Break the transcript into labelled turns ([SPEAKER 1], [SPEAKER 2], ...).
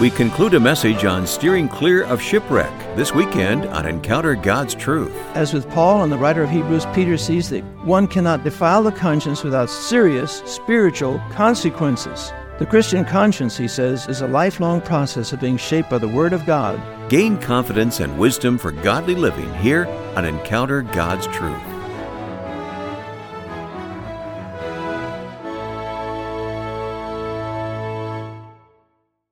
[SPEAKER 1] We conclude a message on steering clear of shipwreck this weekend on Encounter God's Truth.
[SPEAKER 2] As with Paul and the writer of Hebrews, Peter sees that one cannot defile the conscience without serious spiritual consequences. The Christian conscience, he says, is a lifelong process of being shaped by the Word of God.
[SPEAKER 1] Gain confidence and wisdom for godly living here on Encounter God's Truth.